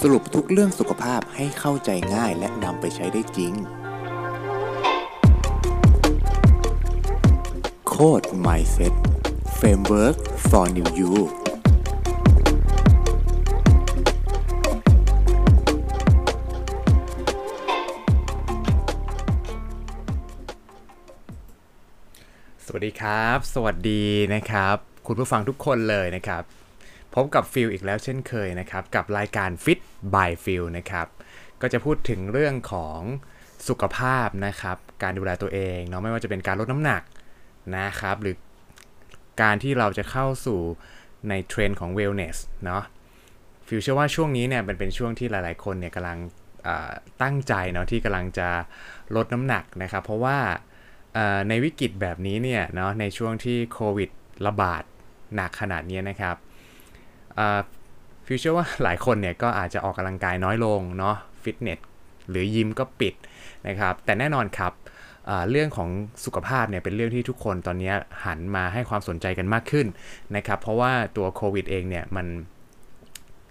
สรุปทุกเรื่องสุขภาพให้เข้าใจง่ายและนำไปใช้ได้จริง โคด Mindset Framework for New You สวัสดีครับ สวัสดีนะครับ คุณผู้ฟังทุกคนเลยนะครับ พบกับฟิลอีกแล้วเช่นเคยนะครับ กับรายการ Fit by Phil นะครับ ก็จะพูดถึงเรื่องของสุขภาพนะครับ การดูแลตัวเองเนาะไม่ว่าจะเป็นการลดน้ำหนักนะครับ หรือการที่เราจะเข้าสู่ในเทรนด์ของ wellness เนาะฟิลเชื่อว่าช่วงนี้เนี่ยมันเป็นช่วงที่หลาย ๆ คนเนี่ยกำลังตั้งใจเนาะที่กำลังจะลดน้ำหนักนะครับ เพราะว่าในวิกฤตแบบนี้เนี่ยเนาะในช่วงที่โควิดระบาดหนักขนาดนี้นะครับ ฟิลเชื่อว่าหลายคนเนี่ยก็อาจจะออกกำลังกายน้อยลงเนาะฟิตเนสหรือยิมก็ปิดนะครับ แต่แน่นอนครับเรื่องของสุขภาพเนี่ยเป็นเรื่องที่ทุกคนตอนนี้หันมาให้ความสนใจกันมากขึ้นนะครับ เพราะว่าตัวโควิดเองเนี่ยมัน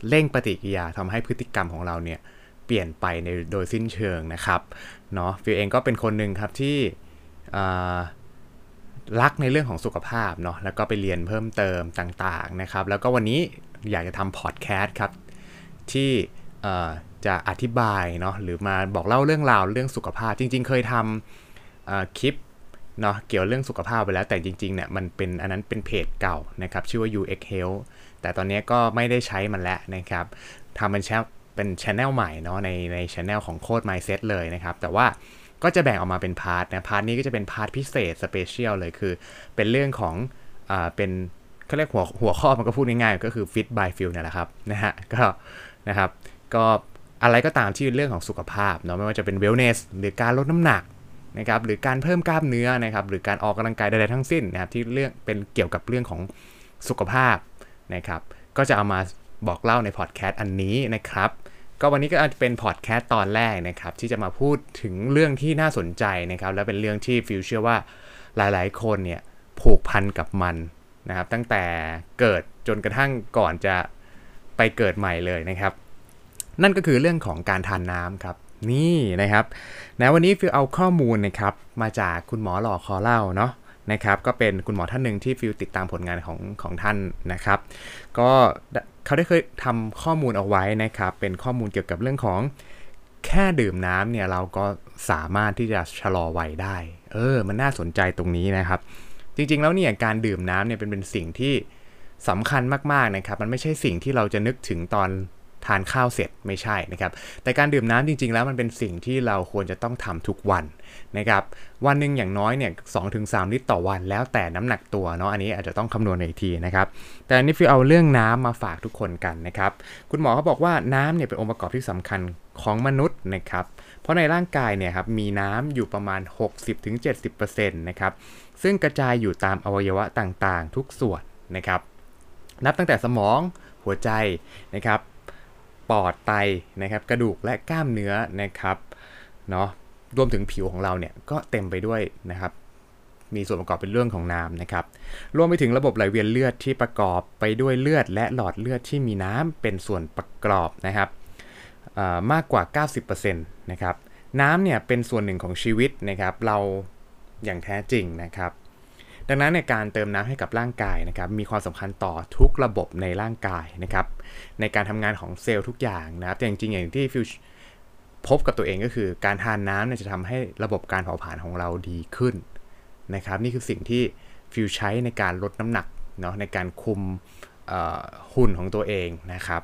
เร่งปฏิกิริยาทำให้พฤติกรรมของเราเนี่ยเปลี่ยนไปในโดยสิ้นเชิงนะครับเนาะฟิวเองก็เป็นคนหนึ่งครับที่รักในเรื่องของสุขภาพเนาะแล้วก็ไปเรียนเพิ่มเติมต่างๆนะครับ แล้วก็วันนี้ อยากจะทำพอดแคสต์ครับ ที่จะอธิบายเนาะหรือมาบอกเล่าเรื่องราวเรื่องสุขภาพ จริง ๆ เคยทำคลิปเนาะเกี่ยวเรื่องสุขภาพไปแล้วแต่จริงๆเนี่ยมันเป็นอันนั้นเป็นเพจเก่านะครับ ชื่อว่า UX Health แต่ตอนนี้ก็ไม่ได้ใช้มันแล้วนะครับทำเป็นแชเป็นช anel ใหม่เนาะในในช anel ของโคด Mindset เลยนะครับ แต่ว่าก็จะแบ่งออกมาเป็น part นะ part นี้ก็จะเป็น part พิเศษ special เลยคือ เป็นเรื่องของอ่าเป็น เขาเรียกหัวหัวข้อมันก็พูดง่ายๆก็คือ Fit by Phil เนี่ยแหละครับนะฮะก็นะครับก็อะไรก็ตามที่เรื่องของสุขภาพเนาะไม่ว่าจะเป็น wellness หรือการลดน้ำหนักนะครับหรือการเพิ่มกล้ามเนื้อนะครับหรือการออกกำลังกายใดๆทั้งสิ้นนะครับที่เรื่องเป็นเกี่ยวกับเรื่องของสุขภาพนะครับก็จะเอามาบอกเล่าในพอดแคสต์อันนี้นะครับก็วันนี้ก็อาจจะเป็นพอดแคสต์ตอนแรกนะครับที่จะมาพูดถึงเรื่องที่น่าสนใจนะครับและเป็นเรื่องที่ฟิวเชื่อว่าหลายๆ คนเนี่ยผูกพันกับมัน นะครับ ตั้งแต่เกิดจนกระทั่งก่อนจะไปเกิดใหม่เลยนะครับ นั่นก็คือเรื่องของการทานน้ำครับนี่นะครับนะวันนี้ฟิวเอาข้อมูลนะครับมาจากคุณหมอหล่อคอเล่าเนาะนะครับก็เป็นคุณหมอท่านหนึ่งที่ฟิวติดตามผลงานของของท่านนะครับ ก็เขาได้เคยทำข้อมูลเอาไว้นะครับ เป็นข้อมูลเกี่ยวกับเรื่องของแค่ดื่มน้ำเนี่ยเราก็สามารถที่จะชะลอวัยได้ เออ มันน่าสนใจตรงนี้นะครับ จริงๆแล้วเนี่ยการดื่มน้ำเนี่ยเป็นเป็นสิ่งที่สำคัญมากๆนะครับมันไม่ใช่สิ่งที่เราจะนึกถึงตอนทานข้าวเสร็จไม่ใช่นะครับ แต่การดื่มน้ำจริง ๆ แล้วมันเป็นสิ่งที่เราควรจะต้องทำทุกวันนะครับ วันหนึ่งอย่างน้อยเนี่ยสองถึงสลิตรต่อวันแล้วแต่น้ำหนักตัวเนาะอันนี้อาจจะต้องคำนวณอีกทีนะครับ แต่อันนี้ฟิวเอาเรื่องน้ำมาฝากทุกคนกันนะครับ คุณหมอเขาบอกว่าน้ำเนี่ยเป็นองค์ประกอบที่สำคัญของมนุษย์นะครับ เพราะในร่างกายเนี่ยครับมีน้ำอยู่ประมาณ 60-70%นะครับ ซึ่งกระจายอยู่ตามอวัยวะต่างๆ ทุกส่วนนะครับ นับตั้งแต่สมองหัวใจนะครับปอดไตนะครับกระดูกและกล้ามเนื้อนะครับเนาะรวมถึงผิวของเราเนี่ยก็เต็มไปด้วยนะครับ มีส่วนประกอบเป็นเรื่องของน้ำนะครับ รวมไปถึงระบบไหลเวียนเลือดที่ประกอบไปด้วยเลือด และหลอดเลือดที่มีน้ำเป็นส่วนประกอบนะครับมากกว่า 90%นะครับน้ำเนี่ยเป็นส่วนหนึ่งของชีวิตนะครับ เรา อย่างแท้จริงนะครับ ดังนั้นในการเติมน้ำให้กับร่างกายนะครับ มีความสำคัญต่อทุกระบบในร่างกายนะครับ ในการทำงานของเซลล์ทุกอย่างนะครับ แต่จริงๆอย่างที่ฟิวพบกับตัวเองก็คือการทานน้ำเนี่ยจะทำให้ระบบการเผาผลาญของเราดีขึ้นนะครับ นี่คือสิ่งที่ฟิวใช้ในการลดน้ำหนักเนาะในการคุมหุ่นของตัวเองนะครับ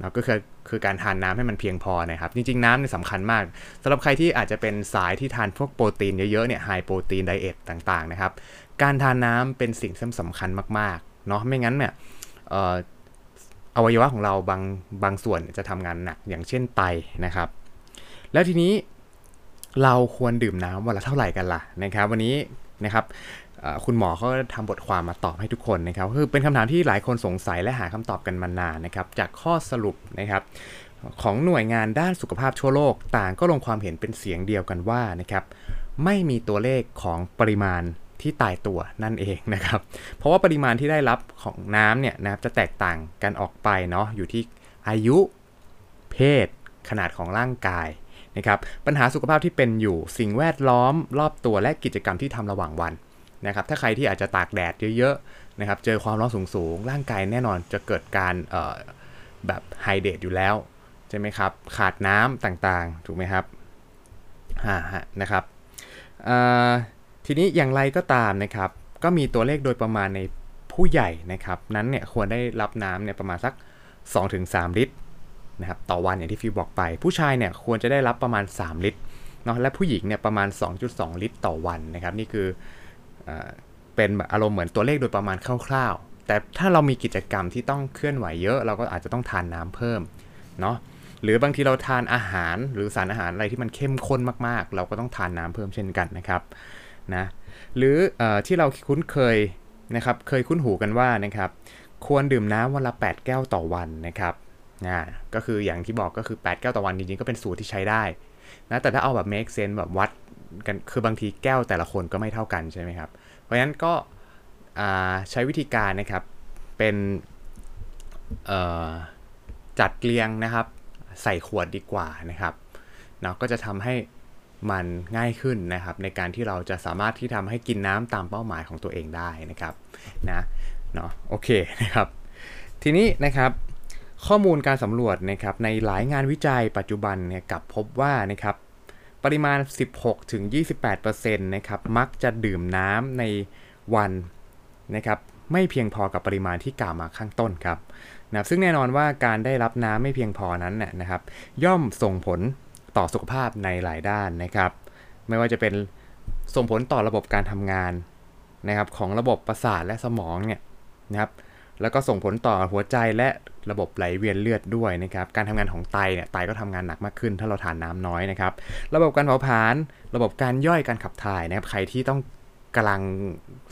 แล้วก็คือคือการทานน้ำให้มันเพียงพอนะครับ จริง ๆ น้ำเนี่ยสำคัญมากสำหรับใครที่อาจจะเป็นสายที่ทานพวกโปรตีนเยอะๆเนี่ยไฮโปรตีนไดเอทต่างๆนะครับ การทานน้ำเป็นสิ่งที่สำคัญมากๆเนาะไม่งั้นเนี่ยอวัยวะของเราบางบางส่วนจะทำงานหนักอย่างเช่นไตนะครับ แล้วทีนี้เราควรดื่มน้ำวันละเท่าไหร่กันล่ะนะครับ วันนี้นะครับ คุณหมอเขาทำบทความมาตอบให้ทุกคนนะครับคือเป็นคำถามที่หลายคนสงสัยและหาคำตอบกันมานานนะครับจากข้อสรุปนะครับของหน่วยงานด้านสุขภาพทั่วโลกต่างก็ลงความเห็นเป็นเสียงเดียวกันว่านะครับไม่มีตัวเลขของปริมาณที่ตายตัวนั่นเองนะครับ เพราะว่าปริมาณที่ได้รับของน้ำเนี่ยนะครับจะแตกต่างกันออกไปเนาะอยู่ที่อายุ เพศ ขนาดของร่างกายนะครับปัญหาสุขภาพที่เป็นอยู่สิ่งแวดล้อมรอบตัวและกิจกรรมที่ทำระหว่างวัน นะครับถ้าใครที่อาจจะตากแดดเยอะๆนะครับเจอความร้อนสูงๆ ร่างกายแน่นอนจะเกิดการแบบไฮเดตอยู่แล้ว ใช่ไหมครับ ขาดน้ำต่างๆ ถูกไหมครับฮะนะครับทีนี้อย่างไรก็ตามนะครับ ก็มีตัวเลขโดยประมาณในผู้ใหญ่นะครับ นั้นเนี่ยควรได้รับน้ำเนี่ยประมาณสัก 2-3 ลิตรนะครับต่อวันอย่างที่ฟิวบอกไป ผู้ชายเนี่ยควรจะได้รับประมาณ 3 ลิตรเนาะและผู้หญิงเนี่ยประมาณ 2.2 ลิตรต่อวันนะครับ นี่คือ เป็นอารมณ์เหมือนตัวเลขโดยประมาณคร่าวๆ แต่ถ้าเรามีกิจกรรมที่ต้องเคลื่อนไหวเยอะเราก็อาจจะต้องทานน้ำเพิ่มเนาะหรือบางทีเราทานอาหารหรือสารอาหารอะไรที่มันเข้มข้นมากๆ เราก็ต้องทานน้ำเพิ่มเช่นกันนะครับนะหรืออที่เราคุ้นเคยนะครับเคยคุ้นหูกันว่านะครับควรดื่มน้ำวันละ 8 แก้วต่อวันนะครับนะก็คืออย่างที่บอกก็คือ 8 แก้วต่อวันจริงๆก็เป็นสูตรที่ใช้ได้นะแต่ถ้าเอาแบบ make sense แบบวัด กันคือบางทีแก้วแต่ละคนก็ไม่เท่ากันใช่ไหมครับ เพราะฉะนั้นก็ใช้วิธีการนะครับเป็นจัดเรียงนะครับ ใส่ขวดดีกว่านะครับเนาะก็จะทำให้มันง่ายขึ้นนะครับ ในการที่เราจะสามารถที่ทำให้กินน้ำตามเป้าหมายของตัวเองได้นะครับนะเนาะโอเคนะครับ ทีนี้นะครับข้อมูลการสำรวจนะครับในหลายงานวิจัยปัจจุบันเนี่ยกับพบว่านะครับ ปริมาณ 16-28%นะครับมักจะดื่มน้ำในวันนะครับไม่เพียงพอกับปริมาณที่กล่าวมาข้างต้นครับนะซึ่งแน่นอนว่าการได้รับน้ำไม่เพียงพอนั้นนะครับ ย่อมส่งผลต่อสุขภาพในหลายด้านนะครับ ไม่ว่าจะเป็นส่งผลต่อระบบการทำงานนะครับของระบบประสาทและสมองเนี่ยนะครับ แล้วก็ส่งผลต่อหัวใจและระบบไหลเวียนเลือดด้วยนะครับ การทำงานของไตเนี่ยไตก็ทำงานหนักมากขึ้น ถ้าเราทานน้ำน้อยนะครับ ระบบการเผาผลาญ ระบบการย่อยการขับถ่ายนะครับ ใครที่ต้องกำลัง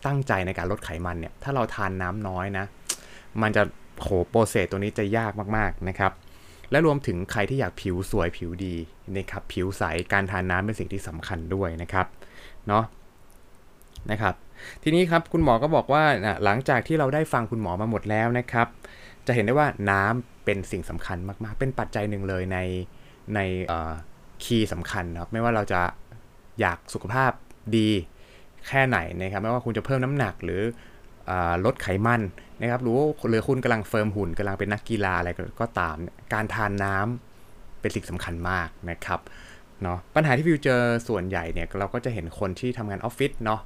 ตั้งใจในการลดไขมันเนี่ย ถ้าเราทานน้ำน้อยนะ มันจะโหโปรเซสตัวนี้จะยากมากๆนะครับ และรวมถึงใครที่อยากผิวสวยผิวดีนะครับ ผิวใส การทานน้ำเป็นสิ่งที่สำคัญด้วยนะครับ เนาะนะครับ ทีนี้ครับคุณหมอก็บอกว่าหลังจากที่เราได้ฟังคุณหมอมาหมดแล้วนะครับ จะเห็นได้ว่าน้ำเป็นสิ่งสำคัญมากๆ เป็นปัจจัยหนึ่งเลยในใน key สำคัญครับไม่ว่าเราจะอยากสุขภาพดีแค่ไหนนะครับไม่ว่าคุณจะเพิ่มน้ำหนักหรือลดไขมันนะครับหรือหรือคุณกำลัง firm หุ่นกำลังเป็นนักกีฬาอะไรก็ตาม การทานน้ำเป็นสิ่งสำคัญมากนะครับเนาะปัญหาที่ฟิลเจอส่วนใหญ่เนี่ยเราก็จะเห็นคนที่ทำงานออฟฟิศเนาะ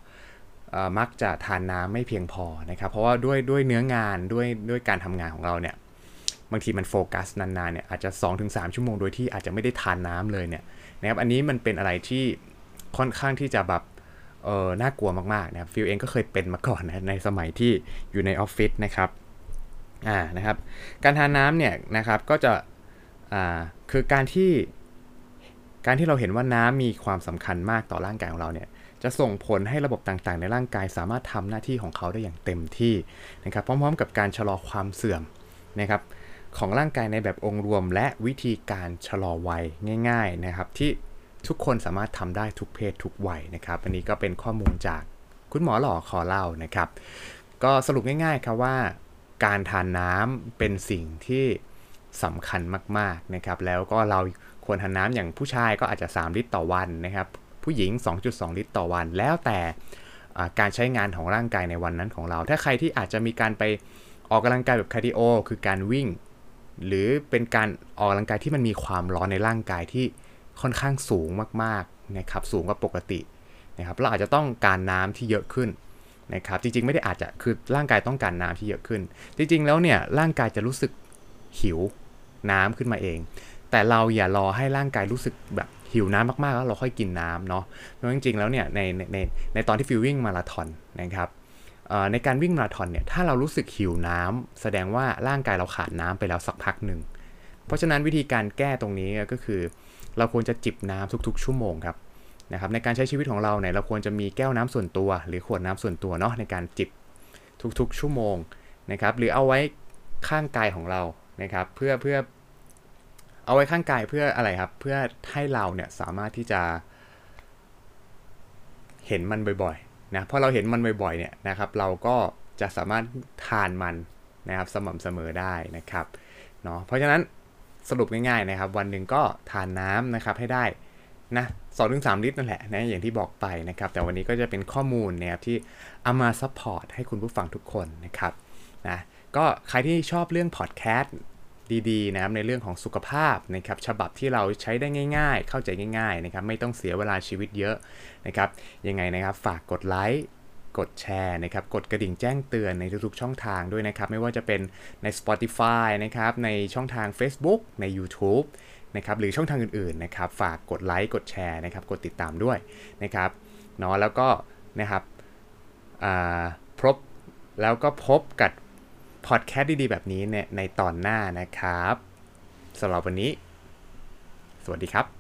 มักจะทานน้ำไม่เพียงพอนะครับ เพราะว่าด้วยด้วยเนื้องานด้วยด้วยการทำงานของเราเนี่ยบางทีมันโฟกัสนานๆเนี่ยอาจจะ 2-3 ชั่วโมงโดยที่อาจจะไม่ได้ทานน้ำเลยเนี่ยนะครับอันนี้มันเป็นอะไรที่ค่อนข้างที่จะแบบเออน่ากลัวมากๆนะครับฟิลเองก็เคยเป็นมาก่อนนะในสมัยที่อยู่ในออฟฟิศนะครับอ่านะครับ การทานน้ำเนี่ยนะครับก็จะอ่าคือการที่การที่เราเห็นว่าน้ำมีความสำคัญมากต่อร่างกายของเราเนี่ย จะส่งผลให้ระบบต่างๆ ในร่างกายสามารถทำหน้าที่ของเขาได้อย่างเต็มที่นะครับพร้อม ๆ กับการชะลอความเสื่อมนะครับของร่างกายในแบบองค์รวม และวิธีการชะลอวัยง่าย ๆนะครับที่ทุกคนสามารถทำได้ทุกเพศทุกวัยนะครับอันนี้ก็เป็นข้อมูลจากคุณหมอหล่อคอเล่านะครับ ก็สรุปง่ายๆครับว่า การทานน้ำเป็นสิ่งที่สำคัญมากๆนะครับ แล้วก็เราควรทานน้ำอย่างผู้ชายก็อาจจะ 3 ลิตรต่อวันนะครับ ผู้หญิง 2.2 ลิตรต่อวัน แล้วแต่การใช้งานของร่างกายในวันนั้นของเรา ถ้าใครที่อาจจะมีการไปออกกำลังกายแบบ cardio คือการวิ่ง หรือเป็นการออกกำลังกายที่มันมีความร้อนในร่างกายที่ค่อนข้างสูงมากๆนะครับสูงกว่าปกตินะครับเราอาจจะต้องการน้ำที่เยอะขึ้นนะครับจริงๆไม่ได้อาจจะคือร่างกายต้องการน้ำที่เยอะขึ้น จริงๆแล้วเนี่ยร่างกายจะรู้สึกหิวน้ำขึ้นมาเอง แต่เราอย่ารอให้ร่างกายรู้สึกแบบ หิวน้ำมากๆ แล้วเราค่อยกินน้ำเนาะเพราะจริงๆแล้วเนี่ยในในในตอนที่ฟิลวิ่งมาราธอนนะครับในการวิ่งมาราธอนเนี่ยถ้าเรารู้สึกหิวน้ำแสดงว่าร่างกายเราขาดน้ำไปแล้วสักพักหนึ่ง เพราะฉะนั้นวิธีการแก้ตรงนี้ก็คือ เราควรจะจิบน้ำทุกๆ ชั่วโมงครับนะครับในการใช้ชีวิตของเราเนี่ยเราควรจะมีแก้วน้ำส่วนตัว หรือขวดน้ำส่วนตัวเนาะในการจิบทุกๆ ชั่วโมงนะครับหรือเอาไว้ข้างกายของเรานะครับเพื่อเพื่อ เอาไว้ข้างกายเพื่ออะไรครับ เพื่อให้เราเนี่ยสามารถที่จะเห็นมันบ่อยๆนะพอเราเห็นมันบ่อยๆเนี่ยนะครับ เราก็จะสามารถทานมันนะครับสม่ำเสมอได้นะครับเนาะเพราะฉะนั้นสรุปง่ายๆนะครับ วันหนึ่งก็ทานน้ำนะครับให้ได้นะสองถึงสามลิตรนั่นแหละนะอย่างที่บอกไปนะครับ แต่วันนี้ก็จะเป็นข้อมูลนะครับที่เอามา support ให้คุณผู้ฟังทุกคนนะครับนะก็ใครที่ชอบเรื่องพอดแคสต์ ดีๆนะครับในเรื่องของสุขภาพนะครับฉบับที่เราใช้ได้ง่าย ๆ เข้าใจง่ายๆนะครับไม่ต้องเสียเวลาชีวิตเยอะนะครับยังไงนะครับฝากกดไลค์กดแชร์นะครับกดกระดิ่งแจ้งเตือนในทุกๆช่องทางด้วยนะครับไม่ว่าจะเป็นใน Spotify นะครับในช่องทาง Facebook ใน YouTube นะครับหรือช่องทางอื่นๆนะครับฝากกดไลค์กดแชร์นะครับกดติดตามด้วยนะครับเนาะแล้วก็นะครับอ่าพบแล้วก็พบกับ พอดแคสต์ดีๆ แบบนี้เนี่ยในตอนหน้านะครับสำหรับวันนี้ สวัสดีครับ